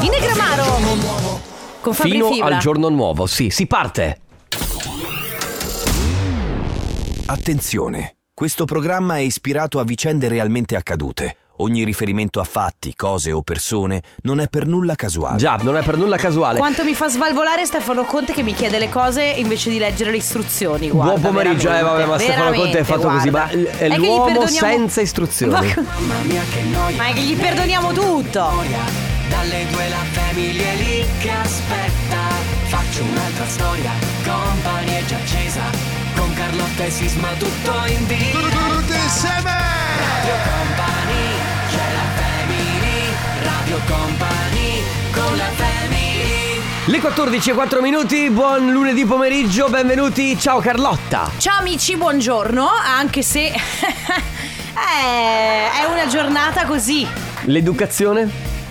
Inegramaro con Fabri Fino Fibra. al giorno nuovo, sì, si parte. Attenzione, questo programma è ispirato a vicende realmente accadute. Ogni riferimento a fatti, cose o persone non è per nulla casuale. Già, non è per nulla casuale. Quanto mi fa svalvolare Stefano Conte che mi chiede le cose invece di leggere le istruzioni. Guarda, Buon pomeriggio, eh, vabbè, ma Stefano Conte è fatto veramente, così, ma guarda. è che gli l'uomo perdoniamo- senza istruzioni. Ma, ma è che gli perdoniamo tutto. Dalle due la famiglia è lì che aspetta Faccio un'altra storia, company è già accesa Con Carlotta e Sisma tutto in diretta Radio Company, c'è la family Radio Company, con la family Le 14 e 4 minuti, buon lunedì pomeriggio, benvenuti. Ciao Carlotta. Ciao amici, buongiorno. Anche se eh, è una giornata così. L'educazione?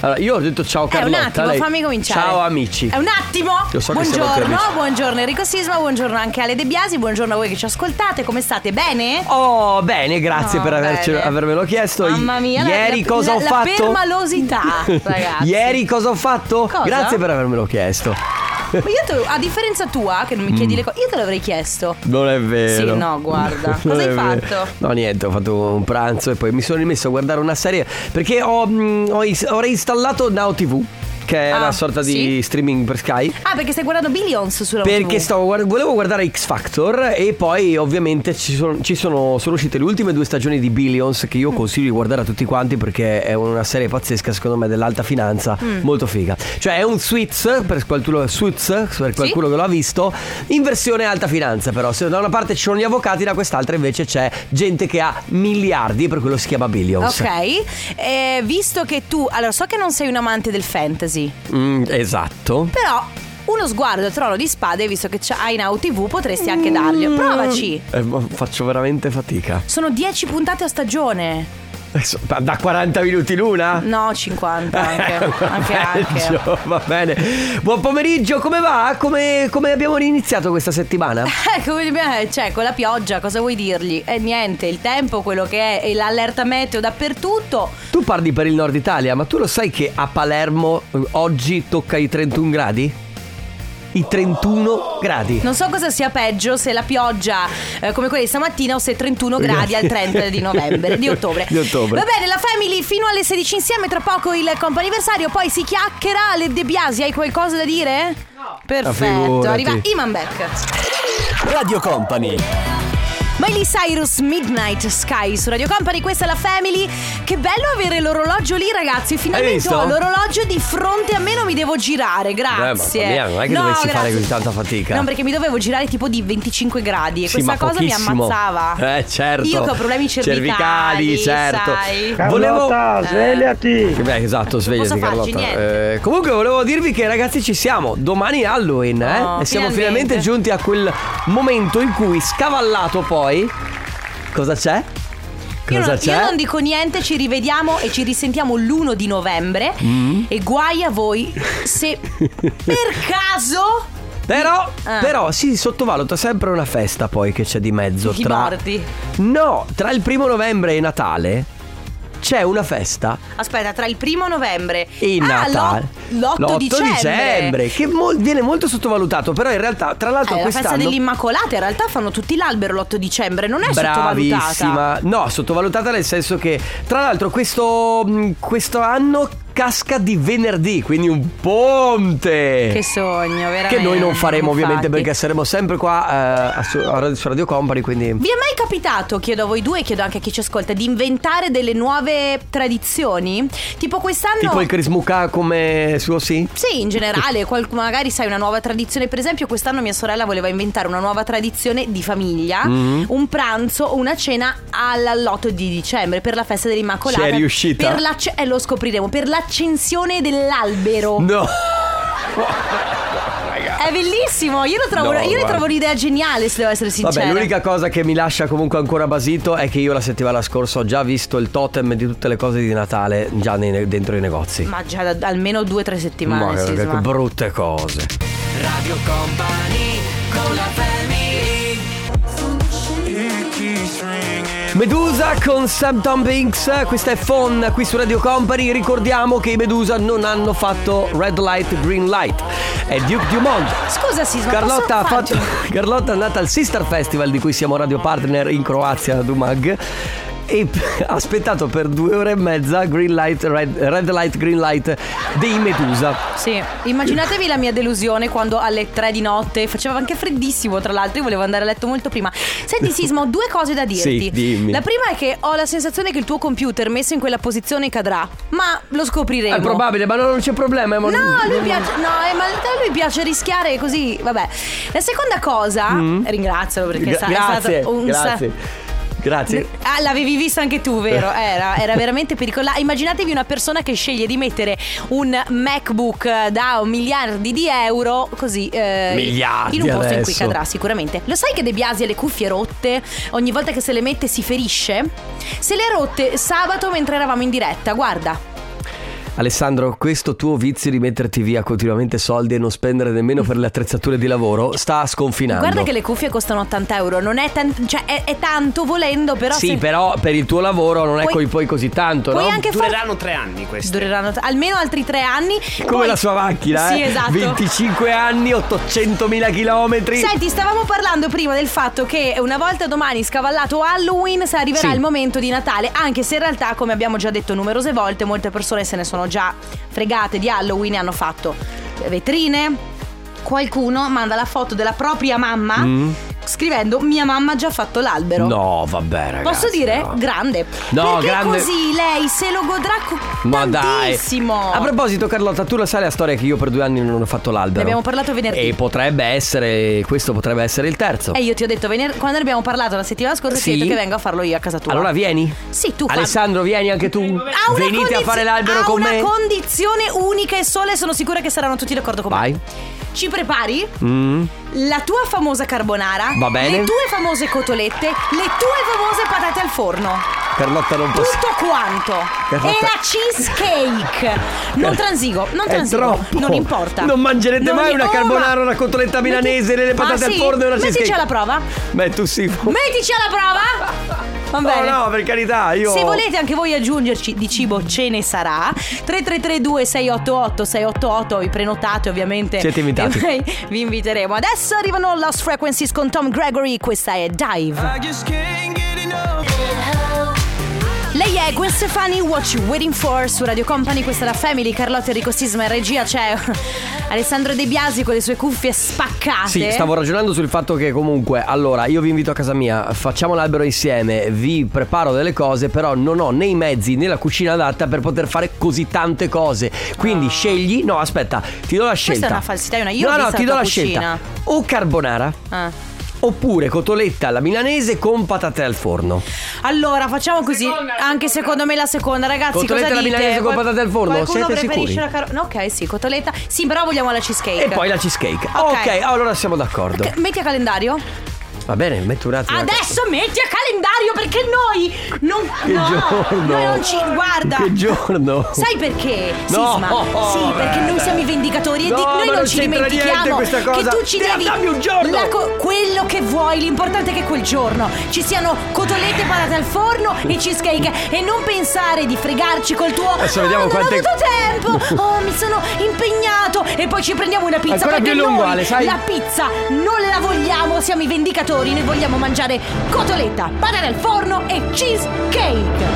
Allora, io ho detto ciao È Carlotta. un attimo, lei- fammi cominciare. Ciao amici. È un attimo. Io so buongiorno, buongiorno Enrico Sisma, buongiorno anche Ale De Biasi, buongiorno a voi che ci ascoltate. Come state? Bene? Oh, bene, grazie Oh, per bene. avermelo chiesto. Mamma mia, la- Ieri la, cosa la, ho la fatto? permalosità, ragazzi. Ieri cosa ho fatto? Cosa? Grazie per avermelo chiesto. Ma io te a differenza tua, che non mi Mm. chiedi le cose, io te l'avrei chiesto. Non è vero. Sì, no, guarda. Non Cosa hai vero. fatto? No, niente, ho fatto un pranzo e poi mi sono rimesso a guardare una serie perché ho, mm, ho, is- ho reinstallato Now TV, che è Ah, una sorta di sì? streaming per Sky. Ah, perché stai guardando Billions sulla Perché TV. stavo guard- volevo guardare X Factor e poi ovviamente ci sono, ci sono, sono uscite le ultime due stagioni di Billions che io consiglio di guardare a tutti quanti perché è una serie pazzesca secondo me dell'alta finanza, Mm. molto figa. Cioè è un Suits per qualcuno, Suits, per qualcuno che lo ha visto, in versione alta finanza però. Se da una parte ci sono gli avvocati, da quest'altra invece c'è gente che ha miliardi e per quello si chiama Billions. Ok, eh, visto che tu, allora so che non sei un amante del fantasy, Mm, esatto. però uno sguardo al trono di spade, visto che hai Now TV, potresti anche darglielo. Provaci. Eh, ma faccio veramente fatica. Sono 10 puntate a stagione. Da 40 minuti l'una? No, 50 anche. anche, anche. Peggio, Va bene. Buon pomeriggio, come va? Come, come abbiamo iniziato questa settimana? Eh, come eh, cioè, con la pioggia, cosa vuoi dirgli? E niente, il tempo, quello che è, e l'allerta meteo dappertutto. Tu parli per il nord Italia, ma tu lo sai che a Palermo eh, oggi tocca i 31 gradi? I 31 gradi. Non so cosa sia peggio, se la pioggia eh, come quella di stamattina o se 31 gradi al 30 di novembre, di ottobre. Di ottobre. Va bene, la Family fino alle 16 insieme, tra poco il comp'anniversario, poi si chiacchiera. Le De Biasi, hai qualcosa da dire? No. Perfetto, figurati. arriva Iman Beck. Radio Company. Miley Cyrus Midnight Sky su Radio Company, questa è la Family. Che bello avere l'orologio lì, ragazzi. Finalmente ho l'orologio di fronte a me, non mi devo girare. Grazie. Eh, mamma mia, non è che No, dovessi fare grazie. così tanta fatica. No, perché mi dovevo girare tipo di 25 gradi e Sì, questa ma cosa mi ammazzava. Eh, certo. Io che ho problemi cervicali, certo. sai. Volevo svegliati! Beh, esatto, svegliati Carlotta. Eh, comunque volevo dirvi che ragazzi ci siamo. Domani è Halloween, eh? Oh, e siamo finalmente. finalmente giunti a quel momento in cui scavallato poi Cosa c'è? Io non, io non dico niente, ci rivediamo e ci risentiamo l'1 di novembre. Mm. E guai a voi se per caso Però, Ah. però si sottovaluta sempre una festa poi che c'è di mezzo I tra morti. No, tra il primo novembre e Natale c'è una festa Aspetta, tra il primo novembre e ah, Natale. l'o- l'8 dicembre. dicembre, che mo- viene molto sottovalutato, però in realtà tra l'altro Eh, la quest'anno festa dell'Immacolata, in realtà fanno tutti l'albero l'8 dicembre, non è sottovalutata. Bravissima. No, sottovalutata nel senso che, tra l'altro, questo, questo anno casca di venerdì, quindi un ponte. Che sogno, veramente. Che noi non faremo ovviamente infatti. perché saremo sempre qua eh, su, su Radio Company, quindi... Vi è mai capitato, chiedo a voi due e chiedo anche a chi ci ascolta, di inventare delle nuove tradizioni? Tipo quest'anno... Tipo il Crismuca come suo sì? Sì, in generale, qual- magari sai una nuova tradizione. Per esempio, quest'anno mia sorella voleva inventare una nuova tradizione di famiglia: Mm-hmm. un pranzo o una cena all'8 di dicembre per la festa dell'Immacolata. Ci è riuscita? Per l'acce- eh, lo scopriremo. Per l'accensione dell'albero. No. È bellissimo. Io, lo trovo, No, io ne trovo un'idea geniale, se devo essere sincera. Vabbè, l'unica cosa che mi lascia comunque ancora basito è che io la settimana scorsa ho già visto il totem di tutte le cose di Natale già nei- dentro i negozi. Ma già da almeno due o tre settimane. Ma che, brutte cose. Radio Company con la family Medusa con Sam Tom Binks, questa è Fon qui su Radio Company. Ricordiamo che i Medusa non hanno fatto Red Light, Green Light. È Duke Dumont. Scusa Sisma, Carlotta, ha fatto, Carlotta è andata al Sister Festival di cui siamo radio partner in Croazia, Dumag. E ha aspettato per due ore e mezza Green Light, Red, Red Light, Green Light dei Medusa. Sì, immaginatevi la mia delusione quando alle 3 di notte faceva anche freddissimo, tra l'altro, io volevo andare a letto molto prima. Senti Sisma, ho due cose da dirti. Sì, dimmi. La prima è che ho la sensazione che il tuo computer messo in quella posizione cadrà, ma lo scopriremo. È probabile, ma non c'è problema. ma- No, a lui piace, no, eh, ma a lui piace rischiare così, vabbè. La seconda cosa, ringrazialo perché Mm. Gra- è grazie, stato un sa- grazie. Ah, l'avevi vista anche tu, vero? Era, era veramente pericoloso. Immaginatevi una persona che sceglie di mettere un MacBook da miliardi di euro così eh, Miliardi in un posto in cui adesso. cadrà sicuramente. Lo sai che De Biasi ha le cuffie rotte? Ogni volta che se le mette si ferisce? Se le ha rotte sabato mentre eravamo in diretta, guarda. Alessandro, questo tuo vizio di metterti via continuamente soldi e non spendere nemmeno per le attrezzature di lavoro sta sconfinando. Guarda che le cuffie costano 80 euro, non è, tan- cioè è, è tanto volendo, però Sì, se- però per il tuo lavoro non è Puoi- poi, poi così tanto, puoi no? anche far- Dureranno tre anni questi. dureranno t- almeno altri tre anni. Come Poi- la sua macchina, Sì, eh? esatto. 25 anni, 800.000 chilometri. Senti, stavamo parlando prima del fatto che una volta domani scavallato Halloween, se arriverà Sì. il momento di Natale, anche se in realtà, come abbiamo già detto numerose volte, molte persone se ne sono già fregate di Halloween e hanno fatto vetrine. Qualcuno manda la foto della propria mamma scrivendo mia mamma ha già fatto l'albero. No, vabbè, ragazzi. Posso dire? no. Grande. No, Perché grande- così lei se lo godrà co- Ma dai. tantissimo. A proposito, Carlotta, tu la sai la storia che io per due anni non ho fatto l'albero. Ne abbiamo parlato venerdì. E potrebbe essere, questo potrebbe essere il terzo. E io ti ho detto, vener- quando ne abbiamo parlato la settimana scorsa, ti ho Sì. detto che vengo a farlo io a casa tua. Allora vieni. Sì, tu fa- Alessandro, vieni anche tu. Ha una Venite a condizio- fare l'albero ha con una me. condizione unica e sola e sono sicura che saranno tutti d'accordo con Vai. me. Ci prepari? Mm. La tua famosa carbonara. Va bene. Le tue famose cotolette. Le tue famose patate al forno. Carlotta non posso. Tutto quanto. Carlotta- E la cheesecake. Non transigo, non È transigo. troppo. Non importa. Non mangerete Non mai mi- una carbonara, una cotoletta milanese, Metti- le patate Ah, al sì? forno e una Mettici cheesecake. alla prova. Beh, tu sì. Mettici alla prova. Va No, bene. no, per carità, io. Se volete anche voi aggiungerci di cibo ce ne sarà 3332 688 688 vi prenotate ovviamente Siete invitati. E vi inviteremo Adesso arrivano Lost Frequencies con Tom Gregory Questa è Dive lei è Gwen Stefani, What You Waiting For su Radio Company, questa è la Family, Carlotta Enrico Sisma in regia c'è Alessandro De Biasi con le sue cuffie spaccate. Sì, stavo ragionando sul fatto che comunque, allora, io vi invito a casa mia, facciamo l'albero insieme, vi preparo delle cose, però non ho né i mezzi né la cucina adatta per poter fare così tante cose. Quindi scegli, no, aspetta, ti do la scelta. è una falsità, è una- io no, no, ti do la scelta. cucina. O carbonara Ah. Oppure cotoletta alla milanese con patate al forno. Allora, facciamo così. Anche secondo me la seconda, ragazzi. Cotoletta cosa alla dite? milanese con Qual- patate al forno? Qualcuno Siete preferisce sicuri? la caro- no, Ok, sì, cotoletta. Sì, però vogliamo la cheesecake. E poi la cheesecake. Ok. Ok, allora siamo d'accordo. Ok, Metti a calendario. Va bene, metto un attimo. Adesso metti a calendario perché noi non Che no, giorno? Noi non ci guarda. Che giorno? Sai perché? No, Sisma? Sì, perché noi siamo i vendicatori e No, di- noi non non ci dimentichiamo che tu ci Dammi devi un giorno. la quello che vuoi, l'importante è che quel giorno ci siano cotolette patate al forno e cheesecake e non pensare di fregarci col tuo Adesso vediamo "Oh, non quante- ho avuto tempo. Oh, mi sono impegnato e poi ci prendiamo una pizza Ancora perché più lungo, noi Ale, sai? la pizza non la vogliamo, siamo i vendicatori, noi vogliamo mangiare cotoletta, patate al forno e cheesecake.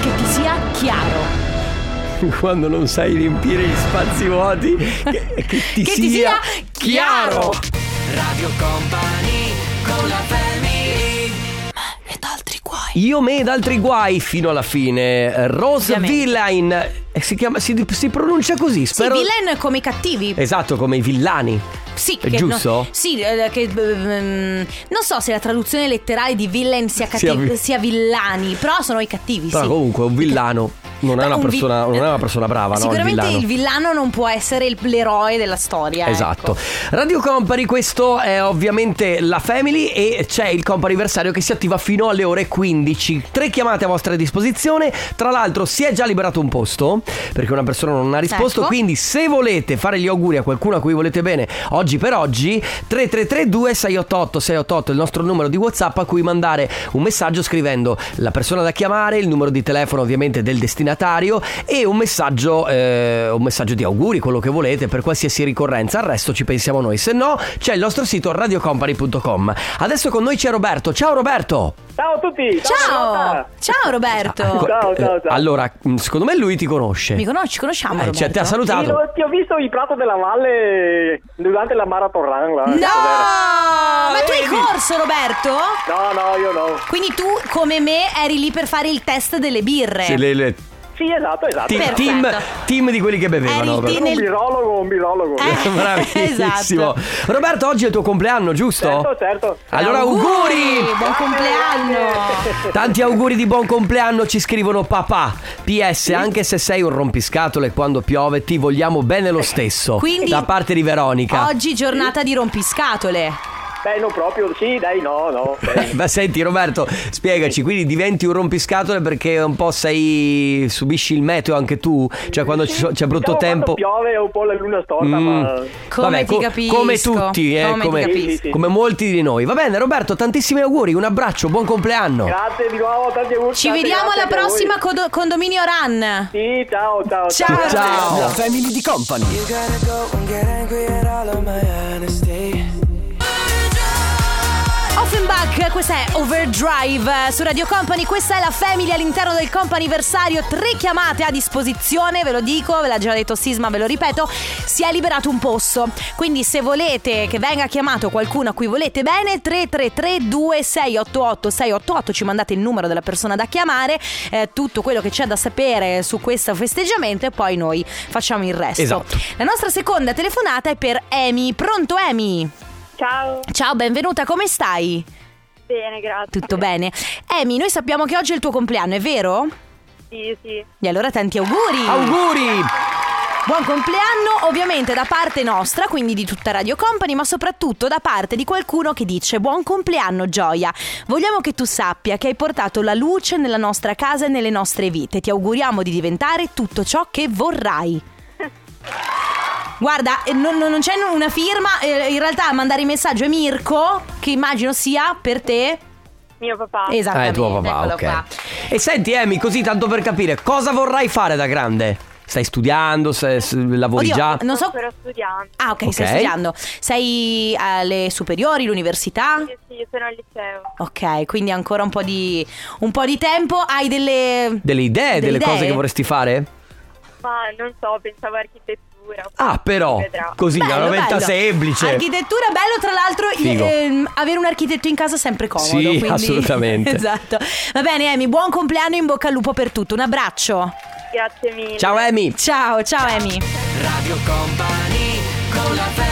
Che ti sia chiaro. Quando non sai riempire gli spazi vuoti, che, che ti, Che ti sia chiaro. Radio Company con la family Ed altri guai. Io me ed altri guai fino alla fine. Rose. Villain. eh, Si, chiama, si, si pronuncia così, Sì, spero. villain come i cattivi. Esatto, come i villani. Sì, È che giusto? no- sì, eh, che ehm, non so se la traduzione letterale di villain sia, Sia cattivi, vi- sia villani, però sono i cattivi, Però sì. comunque un villano non è una Un vi- persona, non è una persona brava, no? Il Sicuramente villano. il villano non può essere il- l'eroe della storia. Esatto. ecco. Radio Company, questo è ovviamente la Family e c'è il comp'anniversario che si attiva fino alle ore 15. Tre chiamate a vostra disposizione. Tra l'altro si è già liberato un posto perché una persona non ha risposto, Ecco. quindi se volete fare gli auguri a qualcuno a cui volete bene oggi oggi per oggi 3332 688 688 è il nostro numero di WhatsApp a cui mandare un messaggio scrivendo la persona da chiamare, il numero di telefono ovviamente del destinatario e un messaggio, eh, un messaggio di auguri, quello che volete per qualsiasi ricorrenza. Al resto ci pensiamo noi. Se no, c'è il nostro sito radiocompany.com. Adesso con noi c'è Roberto. Ciao Roberto! Ciao a tutti! Ciao! Ciao Roberto! Ciao, ciao, eh, ciao. Allora, mh, secondo me lui ti conosce. Mi conosci? Conosciamo Eh, Roberto? cioè, ti ha Sì, salutato. lo- ti ho visto in Prato della Valle durante la Marathon Run. là. No! Ma tu hai corso Roberto? No, no, io no. Quindi tu, come me, eri lì per fare il test delle birre. Sì, le- le- Sì, esatto, esatto. ti- team, team di quelli che bevevano. Eri team- Un birologo, un birologo. Eh. Bravissimo. Esatto. Roberto, oggi è il tuo compleanno, giusto? Certo, certo. Allora, auguri! Buon compleanno! Tanti auguri di buon compleanno ci scrivono papà. PS, anche se sei un rompiscatole quando piove, ti vogliamo bene lo stesso. Quindi- da parte di Veronica. Oggi giornata di rompiscatole. Beh, non proprio. Sì, dai, no, no. Ma senti Roberto, spiegaci, quindi diventi un rompiscatole perché un po' sei subisci il meteo anche tu? Cioè quando so- c'è brutto Diciamo, tempo Quando piove un po' la luna storta, Mm. ma... Come Vabbè, ti capisco. Come tutti, eh, Come come, capisco. come molti di noi. Va bene, Roberto, tantissimi auguri, un abbraccio, buon compleanno. Grazie di nuovo, tanti auguri. Ci vediamo alla prossima condo- condominio run. Sì, ciao, ciao. Ciao. Ciao. La family di company. Offenbach, questa è Overdrive eh, su Radio Company, questa è la Family all'interno del comp'anniversario, tre chiamate a disposizione, ve lo dico, ve l'ha già detto Sisma, ve lo ripeto, si è liberato un posto, quindi se volete che venga chiamato qualcuno a cui volete bene, 333 2688 688 ci mandate il numero della persona da chiamare, eh, tutto quello che c'è da sapere su questo festeggiamento e poi noi facciamo il resto. Esatto. La nostra seconda telefonata è per Amy, pronto Amy? Ciao, Ciao, benvenuta, come stai? Bene, grazie. Tutto bene. Amy, noi sappiamo che oggi è il tuo compleanno, è vero? Sì, sì. E allora tanti auguri! Auguri! Buon compleanno, ovviamente da parte nostra, quindi di tutta Radio Company, ma soprattutto da parte di qualcuno che dice buon compleanno Gioia. Vogliamo che tu sappia che hai portato la luce nella nostra casa e nelle nostre vite. Ti auguriamo di diventare tutto ciò che vorrai. Guarda, eh, non, non- c'è una firma, eh, in realtà a mandare il messaggio è Mirko, che immagino sia per te. Mio papà. Ah, Esattamente. è tuo papà, ok. qua. E senti, Amy, così tanto per capire, cosa vorrai fare da grande? Stai studiando? Se, se- lavori Oddio, già? non so Sto ancora studiando. Ah, ok, stai studiando. Sei alle superiori, l'università? Sì, sì, sono al liceo. Ok, quindi ancora un po' di, un po' di tempo. Hai delle. Delle idee, delle, cose idee? che vorresti fare? Ma non so, pensavo architettura. Ah, però, vedrà. così, Bello, una venta bello. semplice. Architettura, bello, tra l'altro. Ehm, avere un architetto in casa è sempre comodo. Sì, quindi- assolutamente. esatto. Va bene, Amy, buon compleanno, in bocca al lupo per tutto. Un abbraccio. Grazie mille. Ciao, Amy. Ciao, ciao, Amy. Radio Company con la family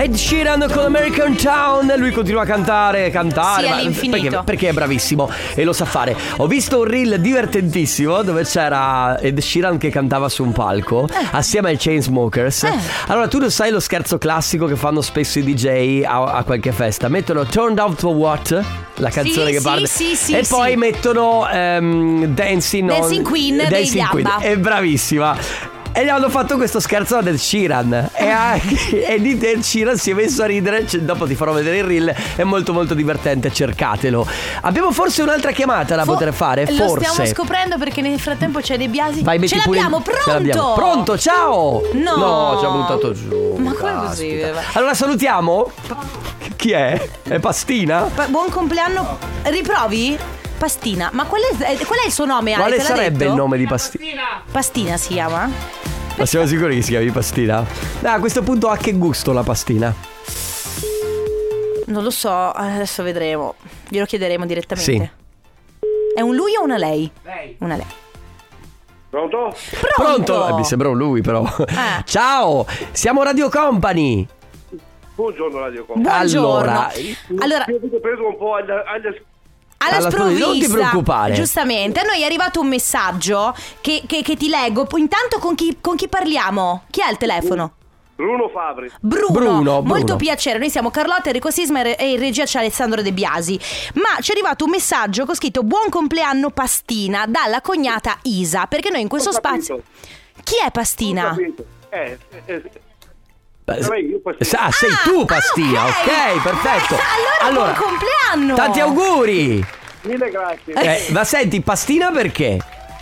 Ed Sheeran con American Town Lui continua a cantare, cantare Sì, all'infinito. perché, perché è bravissimo e lo sa fare Ho visto un reel divertentissimo Dove c'era Ed Sheeran che cantava su un palco Assieme ai Chainsmokers Eh. Allora tu lo sai lo scherzo classico Che fanno spesso i DJ a, a qualche festa Mettono Turned Out for What? La canzone Sì, che sì, parte sì, sì, E sì. poi mettono ehm, Dancing, on- Dancing Queen degli Dancing Queen. È bravissima e gli hanno fatto questo scherzo ad Ed Sheeran E, anche, e di Ed Sheeran si è messo a ridere Cioè, Dopo ti farò vedere il reel È molto molto divertente, cercatelo Abbiamo forse un'altra chiamata da Fo- poter fare? Lo Forse stiamo scoprendo perché nel frattempo c'è De Biasi. Vai, Ce l'abbiamo, in- pronto! ce l'abbiamo. Pronto, ciao No. No, ci ha buttato giù Ma come così? caspita. Allora salutiamo Chi è? È Pastina? Pa- buon compleanno. Riprovi? Pastina. Ma qual è, eh, qual è il suo nome? Ale? Quale Te l'ha sarebbe detto? il nome di Pastina? Pastina si chiama? Ma siamo sicuri che si chiami Pastina? Ah, a questo punto ha che gusto la pastina? Non lo so, adesso vedremo. Glielo chiederemo direttamente. Sì. È un lui o una lei? Lei. Una lei. Pronto? Pronto? Eh, mi sembra un lui però Eh. Ciao, siamo Radio Company Buongiorno Radio Company. Buongiorno. Allora, Allora, Io avete preso un po' alle, alle alla, alla sprovvista. non ti preoccupare. Giustamente, a noi è arrivato un messaggio che, che- che ti leggo. Intanto con chi, con chi parliamo? Chi ha il telefono? Bruno Fabri. Bruno, Bruno, molto Bruno. piacere. Noi siamo Carlotta, Enrico Sisma e in regia c'è Alessandro De Biasi. Ma ci è arrivato un messaggio con scritto Buon compleanno Pastina dalla cognata Isa. Perché noi in questo Ho capito. spazio. Chi è Pastina? capito. Eh, eh, Ah, sei tu Pastia, ok, perfetto. Allora, buon compleanno! Tanti auguri! mille grazie. Eh, ma senti, pastina perché?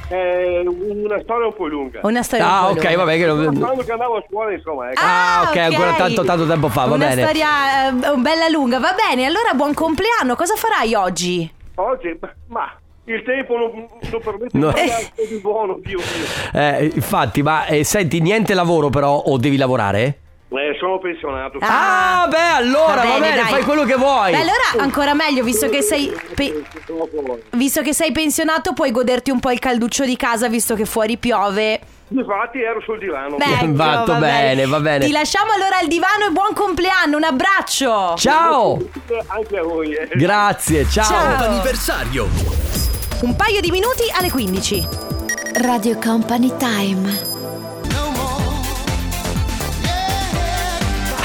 È una storia un po' lunga. Una storia Ah, un po' ok, lunga. vabbè che. Quando che andavo a scuola, insomma, ecco. Ah, ok, ancora tanto, tanto tempo fa, va Una bene. storia eh, bella lunga, va bene. Allora, buon compleanno. Cosa farai oggi? Oggi, ma il tempo non, non permette No. di fare altro di buono, Dio mio. Eh, infatti, ma eh, senti, niente lavoro però o devi lavorare? Eh, sono pensionato. Ah, beh, allora va bene, dai. fai quello che vuoi. Beh, allora ancora meglio, visto che sei pe- visto che sei pensionato, puoi goderti un po' il calduccio di casa, visto che fuori piove. Infatti ero sul divano. Beh, ecco, Fatto va bene, va bene. Ti lasciamo allora al divano e buon compleanno, un abbraccio. Ciao! Anche a voi. eh. Grazie, ciao. Ciao. Anniversario. Un paio di minuti alle 15. Radio Company Time.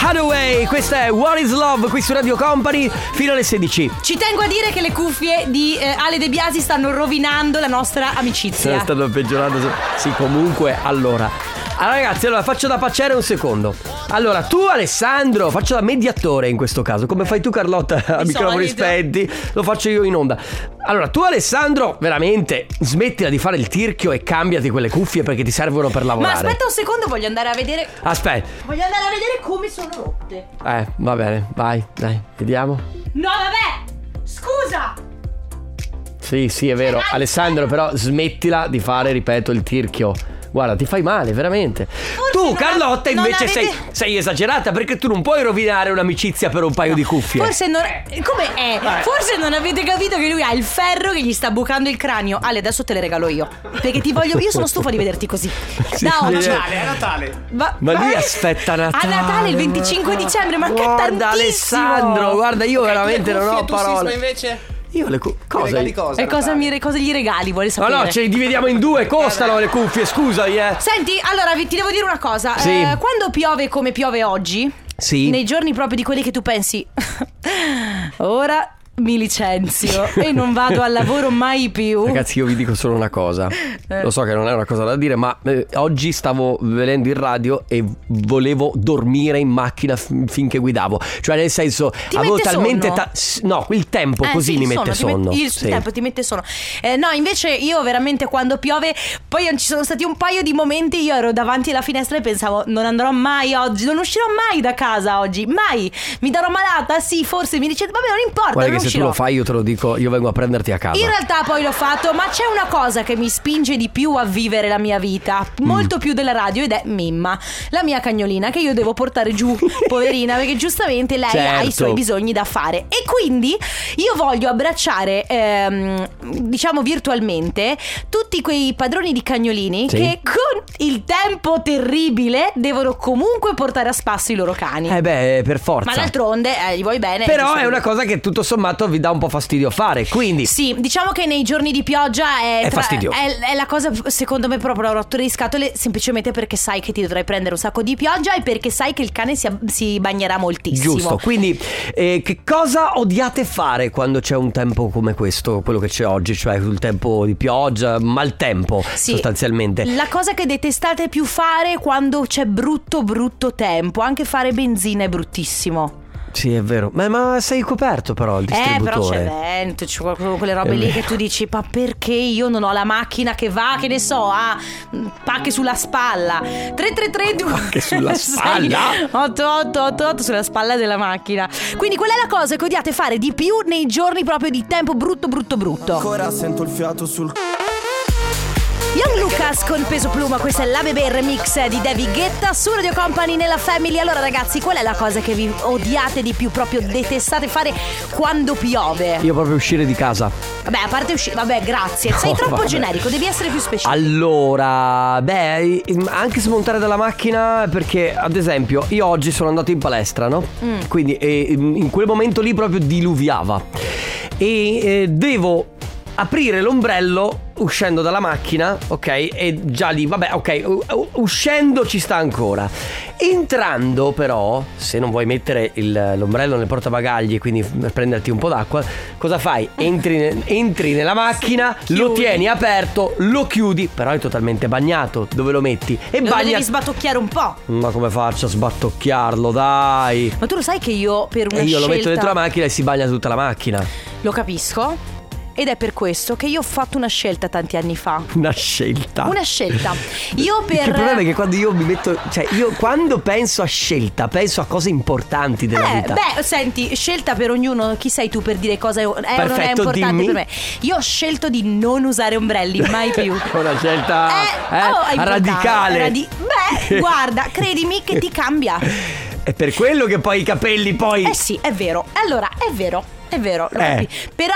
Hathaway, questa è What is Love qui su Radio Company fino alle 16. Ci tengo a dire che le cuffie di eh, Ale De Biasi stanno rovinando la nostra amicizia. Stanno peggiorando. Sì, comunque, allora. Allora, ragazzi, allora faccio da pacciare un secondo. Allora, tu, Alessandro, faccio da mediatore in questo caso. Come fai tu, Carlotta, a microfoni spenti? Lo faccio io in onda. Allora, tu, Alessandro, veramente smettila di fare il tirchio e cambiati quelle cuffie perché ti servono per Ma lavorare. aspetta un secondo, voglio andare a vedere. Aspetta. Voglio andare a vedere come sono rotte. Eh, va bene, vai, dai, vediamo. No, vabbè! Scusa! Sì, sì, è vero. Alessandro, però smettila di fare, ripeto, il tirchio. Guarda, ti fai male, veramente. tu, non Carlotta, invece avete- sei, sei esagerata perché tu non puoi rovinare un'amicizia per un paio di cuffie. Forse non. Come è? Forse non avete capito che lui ha il ferro che gli sta bucando il cranio. Ale, adesso te le regalo io. Perché ti voglio. Io sono stufa di vederti così. Sì, da oggi. sì. è Natale. Va- Ma lui aspetta Natale. A Natale il 25 dicembre, manca Guarda, tantissimo. Alessandro, guarda, io veramente non ho parole. invece? Io le cu- cosa? Regali cosa? E cosa, mi, cosa gli regali? Vuole Ma sapere? no, ce li dividiamo in due, costano le cuffie, scusami, eh. Senti, allora vi- ti devo dire una cosa. Sì. Eh, quando piove come piove oggi, Sì. nei giorni proprio di quelli che tu pensi, ora mi licenzio e non vado al lavoro mai più. Ragazzi, io vi dico solo una cosa. Eh. Lo so che non è una cosa da dire, ma eh, oggi stavo venendo in radio e volevo dormire in macchina f- finché guidavo. Cioè, nel senso, Ti avevo talmente. ta- no, il tempo Eh, così sì, mi mette sonno, met- il Sì. tempo ti mette sonno. Eh, no, invece io veramente quando piove, poi ci sono stati un paio di momenti, io ero davanti alla finestra e pensavo non andrò mai oggi, non uscirò mai da casa oggi, mai. Mi darò malata, sì, forse mi dice, vabbè non importa, Guarda non se tu lo fai, io te lo dico, io vengo a prenderti a casa. In realtà poi l'ho fatto, ma c'è una cosa che mi spinge di più a vivere la mia vita, Mm. molto più della radio, ed è Mimma, la mia cagnolina che io devo portare giù, poverina, perché giustamente lei ha i Certo. suoi bisogni da fare. E quindi io voglio abbracciare, ehm, diciamo virtualmente, tutti quei padroni di cagnolini Sì. che con il tempo terribile devono comunque portare a spasso i loro cani. Eh beh, per forza. ma d'altronde eh, gli vuoi bene. Però è una cosa che tutto sommato vi dà un po' fastidio fare. Quindi. Sì, diciamo che nei giorni di pioggia è, È fastidioso. È, è la cosa, secondo me, proprio la rottura di scatole, semplicemente perché sai che ti dovrai prendere un sacco di pioggia e perché sai che il cane si, si bagnerà moltissimo. Giusto, quindi eh, che cosa odiate fare quando c'è un tempo come questo, quello che c'è oggi, cioè il tempo di pioggia, maltempo Sì. sostanzialmente? La cosa che detestate più fare quando c'è brutto, brutto tempo. Anche fare benzina è bruttissimo. Sì, è vero. Ma, ma sei coperto però il Eh, però c'è distributore. vento, c'è qualcuno- quelle robe È lì vero. che tu dici, ma perché io non ho la macchina che va, che ne so, a mm, pacche sulla spalla. 333 Pacche sulla spalla? 8888 sulla spalla della macchina. Quindi qual è la cosa che odiate fare di più nei giorni proprio di tempo brutto, brutto, brutto? Ancora sento il fiato sul Young Lucas con peso pluma, questa è la bebè remix di David Guetta su Radio Company nella Family. Allora ragazzi, qual è la cosa che vi odiate di più, proprio detestate fare quando piove? Io proprio uscire di casa. Vabbè, a parte uscire, vabbè, grazie. Sei No, troppo vabbè. generico, devi essere più specifico. Allora, beh, anche smontare dalla macchina perché, ad esempio, io oggi sono andato in palestra, no? Mm. Quindi eh, in quel momento lì proprio diluviava. E eh, devo aprire l'ombrello uscendo dalla macchina, ok? E già lì, vabbè, ok, uscendo ci sta ancora. Entrando però, se non vuoi mettere il- l'ombrello nel portabagagli e quindi prenderti un po' d'acqua, cosa fai? Entri, entri nella macchina, lo chiudi. tieni aperto, lo chiudi, però è totalmente bagnato. Dove lo metti? E Lo bagna... devi sbatocchiare un po'. Ma come faccio a sbattocchiarlo, dai? Ma tu lo sai che io per una E io lo metto scelta- dentro la macchina e si bagna tutta la macchina. Lo capisco. Ed è per questo che io ho fatto una scelta tanti anni fa. Una scelta. Una scelta. Io per. Il problema è che quando io mi metto, cioè io quando penso a scelta, penso a cose importanti della Eh, vita. beh, senti, scelta per ognuno. Chi sei tu per dire cosa è, è o non è Perfetto, importante dimmi. per me? Io ho scelto di non usare ombrelli mai più. Una scelta Eh, eh, oh, è radicale. Radi- Beh, guarda, credimi che ti cambia. È per quello che poi i capelli poi. Eh sì, è vero. Allora, è vero. È vero, lo Eh. Però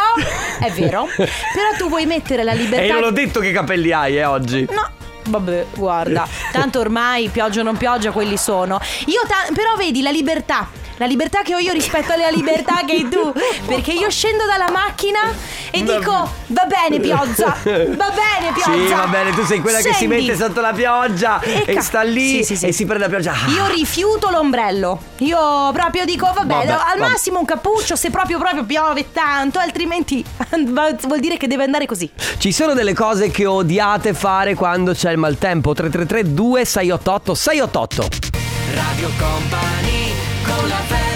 è vero. Però tu vuoi mettere la libertà. E io non ho detto che capelli hai eh, oggi. No. Vabbè, guarda, tanto ormai pioggia o non pioggia, quelli sono. Io ta- però vedi la libertà. La libertà che ho io rispetto alla libertà che hai tu. Perché io scendo dalla macchina e Va- dico: Va bene, pioggia. Va bene, pioggia. Sì, va bene, tu sei quella che si Scendi. mette sotto la pioggia E e, ca- sta lì Sì, sì, sì. e si prende la pioggia. Io rifiuto l'ombrello. Io proprio dico, vabbè, Vabbè, al vabbè. massimo un cappuccio se proprio proprio piove tanto, altrimenti vuol dire che deve andare così. Ci sono delle cose che odiate fare quando c'è il maltempo. 333 2688 688. Radio Company con la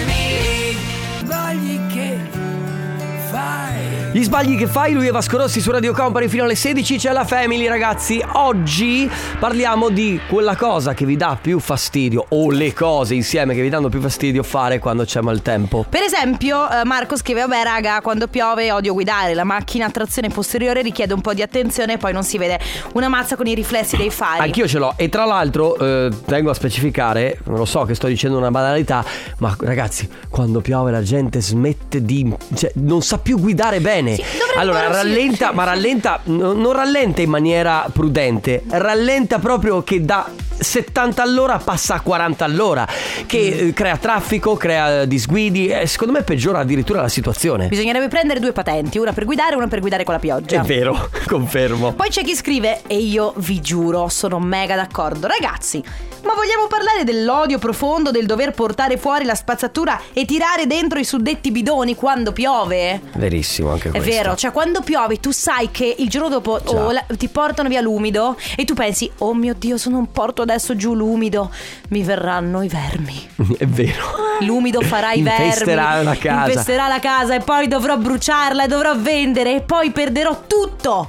Gli sbagli che fai, lui è Vasco Rossi su Radio Company fino alle 16 c'è la Family ragazzi. Oggi parliamo di quella cosa che vi dà più fastidio o le cose insieme che vi danno più fastidio fare quando c'è maltempo. Per esempio, eh, Marco scrive: Vabbè, raga, quando piove odio guidare. La macchina a trazione posteriore richiede un po' di attenzione e poi non si vede una mazza con i riflessi dei fari. Anch'io ce l'ho e tra l'altro eh, tengo a specificare, non lo so che sto dicendo una banalità, ma ragazzi, quando piove la gente smette di... cioè non sa più guidare bene. Allora sì, rallenta, sì, ma rallenta, no- non rallenta in maniera prudente, rallenta proprio che da 70 all'ora passa a 40 all'ora, che eh, crea traffico, crea disguidi e secondo me peggiora addirittura la situazione. Bisognerebbe prendere due patenti, una per guidare e una per guidare con la pioggia. È vero, confermo. Poi c'è chi scrive, e io vi giuro, sono mega d'accordo. Ragazzi, ma vogliamo parlare dell'odio profondo del dover portare fuori la spazzatura e tirare dentro i suddetti bidoni quando piove? Verissimo anche È questo. vero, cioè quando piove tu sai che il giorno dopo oh, la- ti portano via l'umido e tu pensi, oh mio Dio, se non porto adesso giù l'umido, mi verranno i vermi. È vero. L'umido farà i vermi. Infesterà la casa. Infesterà la casa e poi dovrò bruciarla e dovrò vendere e poi perderò tutto.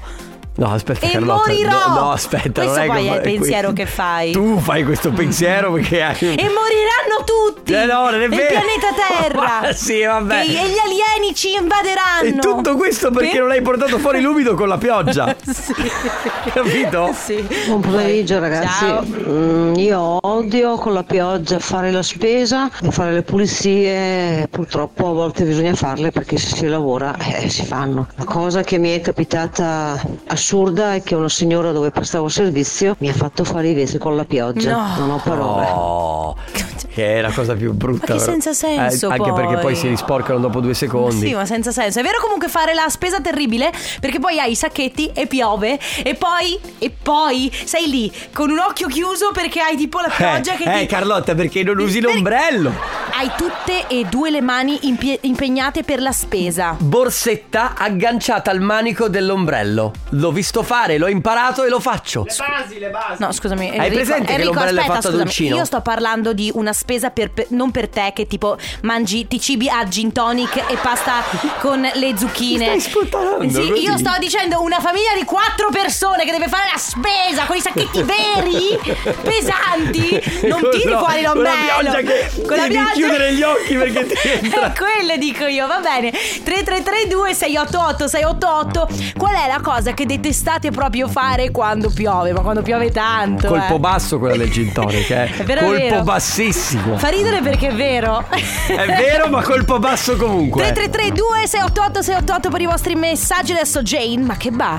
No, aspetta, E Carlotta. morirò! No, no, aspetta. Questo non è poi che è il pensiero che fai. Tu fai questo pensiero perché hai. E moriranno tutti! Eh no, non è Il vero. pianeta Terra! Ma sì, vabbè. E, e gli alieni ci invaderanno! E tutto questo perché Per- non hai portato fuori l'umido con la pioggia. sì. Capito? Sì. Buon pomeriggio ragazzi, Ciao. Mm, io odio con la pioggia fare la spesa e fare le pulizie, purtroppo a volte bisogna farle perché se si lavora eh, si fanno. La cosa che mi è capitata assurda è che una signora dove prestavo servizio mi ha fatto fare i vetri con la pioggia, No. non ho parole. Oh, che è la cosa più brutta. Ma che senza senso, Eh, anche perché poi. poi si risporcano dopo due secondi. Sì, ma senza senso. È vero comunque fare la spesa terribile perché poi hai i sacchetti e piove e poi e poi sei lì con un occhio chiuso perché hai tipo la pioggia eh, che eh, ti Carlotta, perché non usi Per- l'ombrello? Hai tutte e due le mani impie- impegnate per la spesa. Borsetta agganciata al manico dell'ombrello. L'ho visto fare, l'ho imparato e lo faccio. No, scusami. Hai Enrico, presente che Enrico, l'ombrello è aspetta, fatto ad scusami. uncino? Io sto parlando di una spesa per, per- non per te che tipo mangi, ti cibi a gin tonic e pasta con le zucchine. Mi stai sputtanando, Sì, così? io sto dicendo una famiglia di quattro persone che deve fare la spesa con i sacchetti veri, pesanti. Non Con tiri la- fuori con la l'ombrello. pioggia che devi chiudere gli occhi perché ti entra. Eh, Quelle dico io, va bene. 3332 688 688. Qual è la cosa che detestate proprio fare quando piove? Ma quando piove tanto. Colpo eh. basso quella del gin tonic, eh. È vero, colpo vero. bassissimo. Fa ridere perché è vero. È vero, ma colpo basso comunque. 3332 688 688 per i vostri messaggi adesso Jane, ma che va?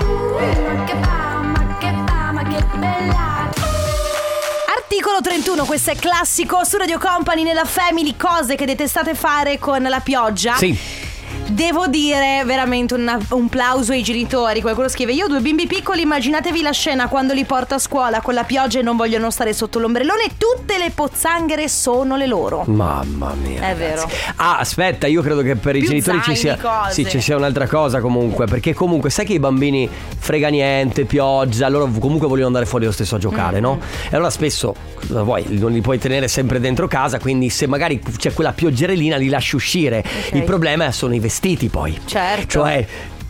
Articolo 31, questo è classico su Radio Company nella Family, cose che detestate fare con la pioggia. Sì. Devo dire veramente una- un plauso ai genitori. Qualcuno scrive: Io ho due bimbi piccoli, immaginatevi la scena quando li porto a scuola con la pioggia e non vogliono stare sotto l'ombrellone. Tutte le pozzanghere sono le loro. Mamma mia. È ragazzi. vero. Ah, aspetta, io credo che per i Più genitori ci sia, cose. sì, ci sia un'altra cosa comunque. Perché comunque sai che i bambini frega niente, pioggia, loro comunque vogliono andare fuori lo stesso a giocare, no? Mm-hmm. E allora spesso cosa vuoi, non li puoi tenere sempre dentro casa, quindi se magari c'è quella pioggerellina li lasci uscire. Il problema sono i vestiti poi. Certo. Cioè.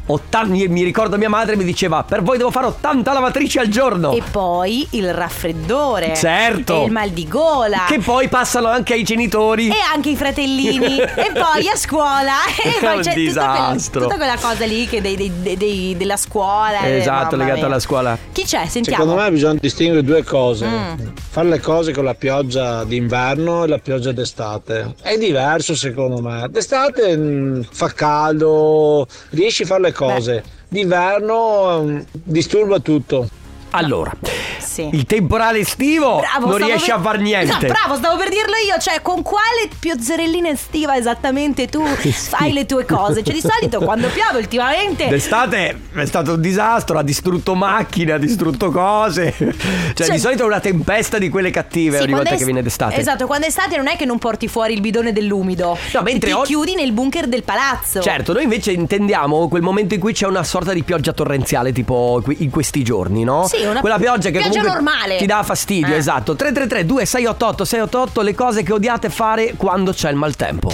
80 mi ricordo mia madre mi diceva per voi devo fare 80 lavatrici al giorno E poi il raffreddore. Certo. E il mal di gola. che poi passano anche ai genitori E anche i fratellini. e poi a scuola. E poi un c'è tutta quella, disastro. tutta quella cosa lì che dei, dei- dei- dei- della scuola. eh, esatto legata alla scuola Chi c'è? Sentiamo. Secondo me bisogna distinguere due cose. Mm. Fare le cose con la pioggia d'inverno e la pioggia d'estate. È diverso secondo me. D'estate mm, fa caldo, riesci a fare le cose. D'inverno mm, disturba tutto. Allora Sì. il temporale estivo Bravo, non riesci per- a far niente No, bravo, stavo per dirlo io. Cioè, con quale piozzerellina estiva esattamente tu fai le tue cose? Cioè, di solito quando piove ultimamente. D'estate è stato un disastro, ha distrutto macchine, ha distrutto cose. Cioè, Cioè- di solito è una tempesta di quelle cattive Sì, ogni volta è- che viene d'estate. Esatto, quando è estate non è che non porti fuori il bidone dell'umido. No, mentre ti oggi- chiudi nel bunker del palazzo. Certo, noi invece intendiamo quel momento in cui c'è una sorta di pioggia torrenziale, tipo in questi giorni, no? Sì, una Quella pioggia che pioggia comunque normale. ti dà fastidio, Eh. esatto. 333 2688 688 le cose che odiate fare quando c'è il maltempo.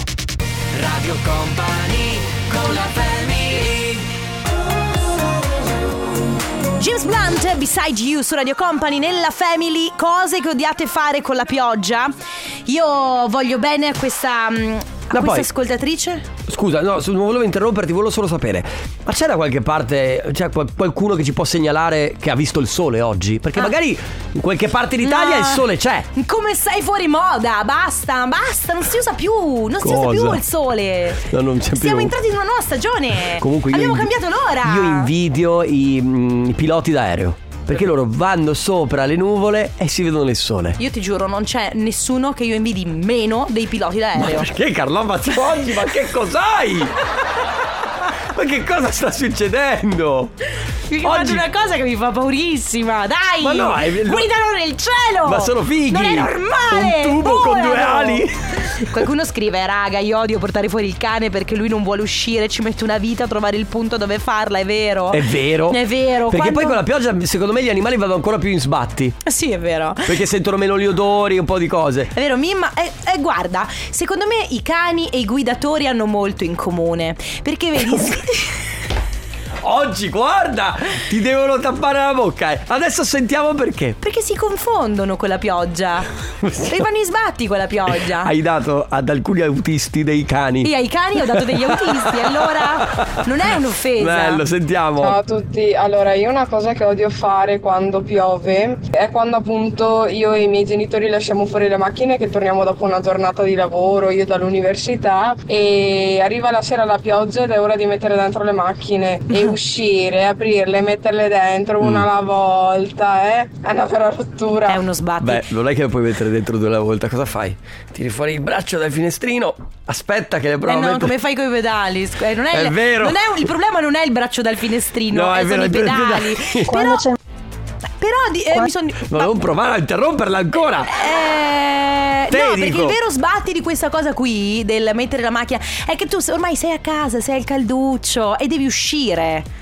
Radio Company con la family James Blunt, Beside You su Radio Company, nella Family, cose che odiate fare con la pioggia. Io voglio bene a questa, mm, a questa ascoltatrice. Scusa, no, non volevo interromperti, volevo solo sapere. Ma c'è da qualche parte, c'è qual- qualcuno che ci può segnalare che ha visto il sole oggi? Perché Ah. magari in qualche parte d'Italia No. il sole c'è. Come sei fuori moda? Basta, basta, non si usa più. Non si usa Cosa? più il sole. No, non c'è Siamo più. entrati in una nuova stagione. Comunque Abbiamo invi- cambiato l'ora. Io invidio i, mm, i piloti d'aereo. Perché loro vanno sopra le nuvole e si vedono il sole. Io ti giuro, non c'è nessuno che io invidi meno dei piloti d'aereo. Perché Carlo Mazzoggi? Ma che cos'hai? Ma che cosa sta succedendo? Mi faccio una cosa che mi fa paurissima. Dai! Ma no, è- Guidano nel cielo! Ma sono fighi! Non è normale! Un tubo con due Volano! ali! Qualcuno scrive, raga, io odio portare fuori il cane perché lui non vuole uscire, ci mette una vita a trovare il punto dove farla, è vero? È vero. È vero. Perché quando- poi con la pioggia, secondo me, gli animali vanno ancora più in sbatti. Sì, è vero. Perché sentono meno gli odori, un po' di cose. È vero, Mimma, eh, eh, guarda, secondo me i cani e i guidatori hanno molto in comune. Perché vedi, Oggi, guarda, ti devono tappare la bocca. Adesso sentiamo perché. perché si confondono con la pioggia. E vanno in sbatti con la pioggia. Hai dato ad alcuni autisti dei cani. Io ai cani ho dato degli autisti, allora non è un'offesa. Bello, sentiamo. Ciao a tutti, allora io una cosa che odio fare quando piove è quando appunto io e i miei genitori lasciamo fuori le macchine che torniamo dopo una giornata di lavoro, io dall'università e arriva la sera la pioggia ed è ora di mettere dentro le macchine e uscire, aprirle, metterle dentro una alla volta, eh? È una vera rottura. È uno sbatti. Beh, non è che lo puoi mettere dentro due alla volta. Cosa fai? Tiri fuori il braccio dal finestrino. Aspetta che le Eh provo a no, come fai con i pedali? Eh, non è, È il- vero. non è il problema non è il braccio dal finestrino, No, eh, è vero, sono i è vero, i pedali. Però, però di- eh, mi sono. Ma non provare a interromperla ancora. Eh, Te no, dico. perché il vero sbatti di questa cosa qui, del mettere la macchina, è che tu ormai sei a casa, sei al calduccio e devi uscire.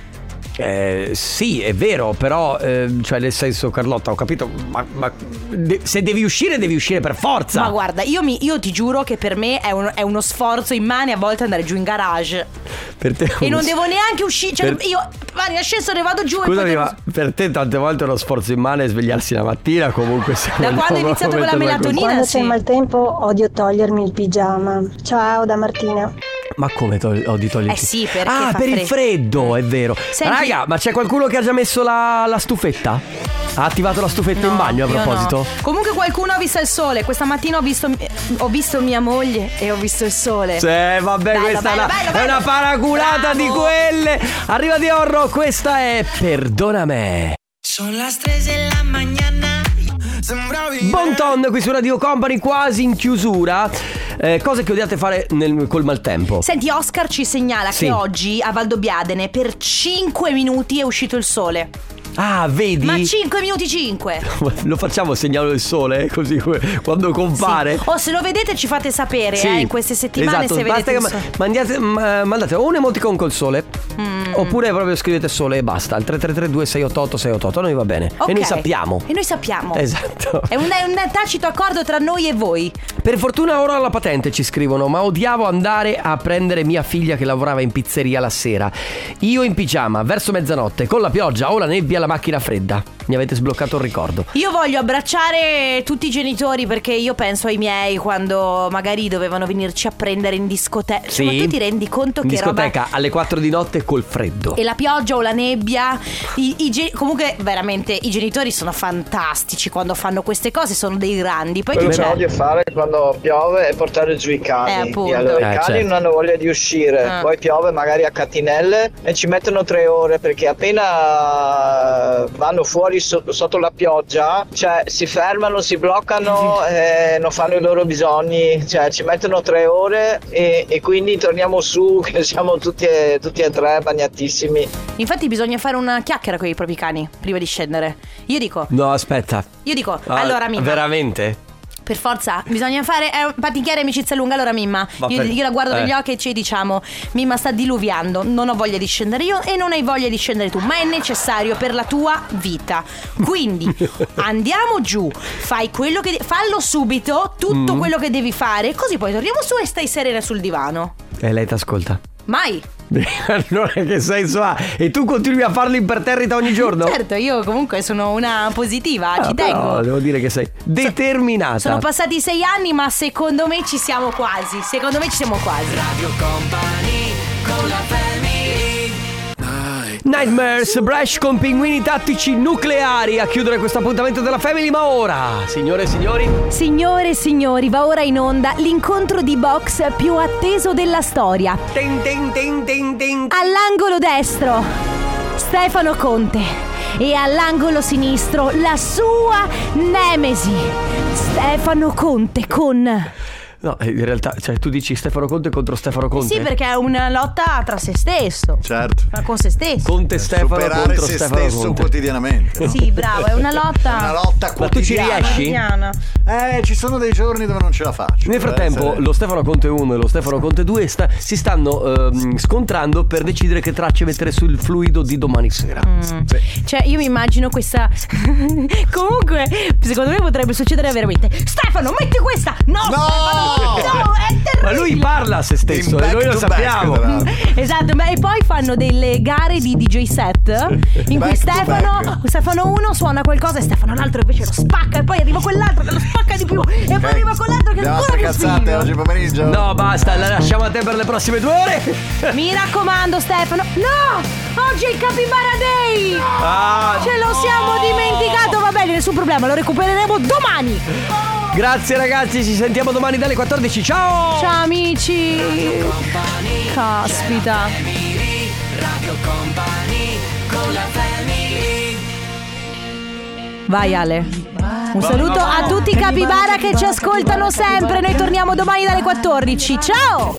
Eh, sì, è vero, però, eh, cioè, nel senso, Carlotta, ho capito, ma, ma de- se devi uscire, devi uscire per forza. Ma guarda, io, mi- io ti giuro che per me è, un- è uno sforzo immane a volte andare giù in garage. per te E non s- devo neanche uscire. Cioè, Per- io vado in ascensore, vado giù Scusami, e poi. ma per te tante volte è uno sforzo immane svegliarsi la mattina, comunque se Da quando è iniziato con la melatonina? Quando sì. c'è maltempo odio togliermi il pigiama. Ciao da Martina. Ma come togli- oh, di toglierti? Eh sì, perché Ah, fa per il freddo. freddo, è vero. Senti- Raga, ma c'è qualcuno che ha già messo la, la stufetta? Ha attivato la stufetta in bagno a Io proposito? no. Comunque qualcuno ha visto il sole. Questa mattina ho visto, ho visto mia moglie e ho visto il sole. Sì, vabbè, Bello, questa bello, è, una, bello, è bello. una paraculata Bravo. di quelle. Arriva di Orro, questa è Perdoname. Son las 3 de la mañana. Sembra vivere Bon ton qui su Radio Company quasi in chiusura Eh, cose che odiate fare nel- col maltempo. Senti, Oscar ci segnala Sì. che oggi a Valdobbiadene per 5 minuti è uscito il sole. Ah, vedi? Ma 5 minuti 5. Lo facciamo segnalo del sole, eh, così quando compare. O se lo vedete ci fate sapere Sì, eh, in queste settimane esatto, se basta vedete che mandiate, ma- mandate o un emoticon col sole Mm. oppure proprio scrivete sole e basta al 3332 688 688 noi va bene Ok. e noi sappiamo E noi sappiamo. esatto È un, è un tacito accordo tra noi e voi. per fortuna ora ho la patente ci scrivono ma odiavo andare a prendere mia figlia che lavorava in pizzeria la sera io in pigiama verso mezzanotte con la pioggia o la nebbia la macchina fredda mi avete sbloccato il ricordo Io voglio abbracciare tutti i genitori perché io penso ai miei quando magari dovevano venirci a prendere in discoteca. Sì. Ma tu ti rendi conto in che roba discoteca alle 4 di notte col freddo e la pioggia o la nebbia. I, i ge- comunque, veramente, i genitori sono fantastici quando fanno queste cose, sono dei grandi. Poi Quello che odio fare quando piove è portare giù i cani. Eh, appunto. E allora Eh, i cani certo. non hanno voglia di uscire. Ah. Poi piove magari a catinelle e ci mettono tre ore perché appena vanno fuori so- sotto la pioggia, cioè si fermano, si bloccano e non fanno i loro bisogni. Cioè ci mettono tre ore e, e quindi torniamo su che siamo tutti e, tutti e tre bagnatissimi. Infatti, bisogna fare una chiacchiera con i propri cani prima di scendere. Io dico, no aspetta io dico, Ah, allora Mimma, veramente? Per forza, bisogna fare eh, paticchiare amicizia lunga. Allora, Mimma, Ma io, per- io la guardo eh. negli occhi e ci diciamo: Mimma, sta diluviando, non ho voglia di scendere io e non hai voglia di scendere tu, ma è necessario per la tua vita. Quindi andiamo giù, fai quello che. fallo subito, tutto Mm. quello che devi fare, così poi torniamo su e stai serena sul divano. e lei ti ascolta Mai. allora che senso ha? E tu continui a farlo imperterrita ogni giorno? Certo, io comunque sono una positiva, ci Ah, tengo. però devo dire che sei determinata. Sono passati sei anni, ma secondo me ci siamo quasi. Secondo me ci siamo quasi. Radio Company con la family Nightmares, Brash con pinguini tattici nucleari a chiudere questo appuntamento della Family. Ma ora, signore e signori, Signore e signori, va ora in onda l'incontro di box più atteso della storia. Tin, tin, tin, tin, tin. All'angolo destro, Stefano Conte. E all'angolo sinistro, la sua nemesi, Stefano Conte con... No, eh, in realtà, cioè, tu dici Stefano Conte contro Stefano Conte. Sì, perché è una lotta tra se stesso. Certo. Ma con se stesso. Conte Stefano Superare contro se Stefano stesso Conte. quotidianamente. Sì, bravo, è una lotta. Una lotta Ma tu ci quotidiana. riesci? quotidiana. Eh, ci sono dei giorni dove non ce la faccio. Nel frattempo, essere- lo Stefano Conte 1 e lo Stefano Conte 2 sta- si stanno ehm, scontrando per decidere che tracce mettere sul fluido di domani sera. Cioè, io mi immagino questa. Comunque, secondo me potrebbe succedere veramente. Stefano, metti questa! No! No! Stefano, no, è terribile! Ma lui parla a se stesso e noi lo sappiamo. Esatto, ma e poi fanno delle gare di DJ set in cui Stefano. Stefano uno suona qualcosa e Stefano l'altro invece lo spacca e poi arriva quell'altro che lo spacca di più e poi arriva quell'altro che ancora più cazzate oggi pomeriggio? No, basta, la lasciamo a te per le prossime due ore. Mi raccomando Stefano. No! Oggi è il Capybara Day! Ah, Ce lo siamo dimenticato, va bene, nessun problema, lo recupereremo domani. Grazie ragazzi, ci sentiamo domani dalle 14. Ciao! Ciao amici. Caspita. Vai Ale. Un saluto a tutti i capibara che ci ascoltano sempre. Noi torniamo domani dalle 14. Ciao!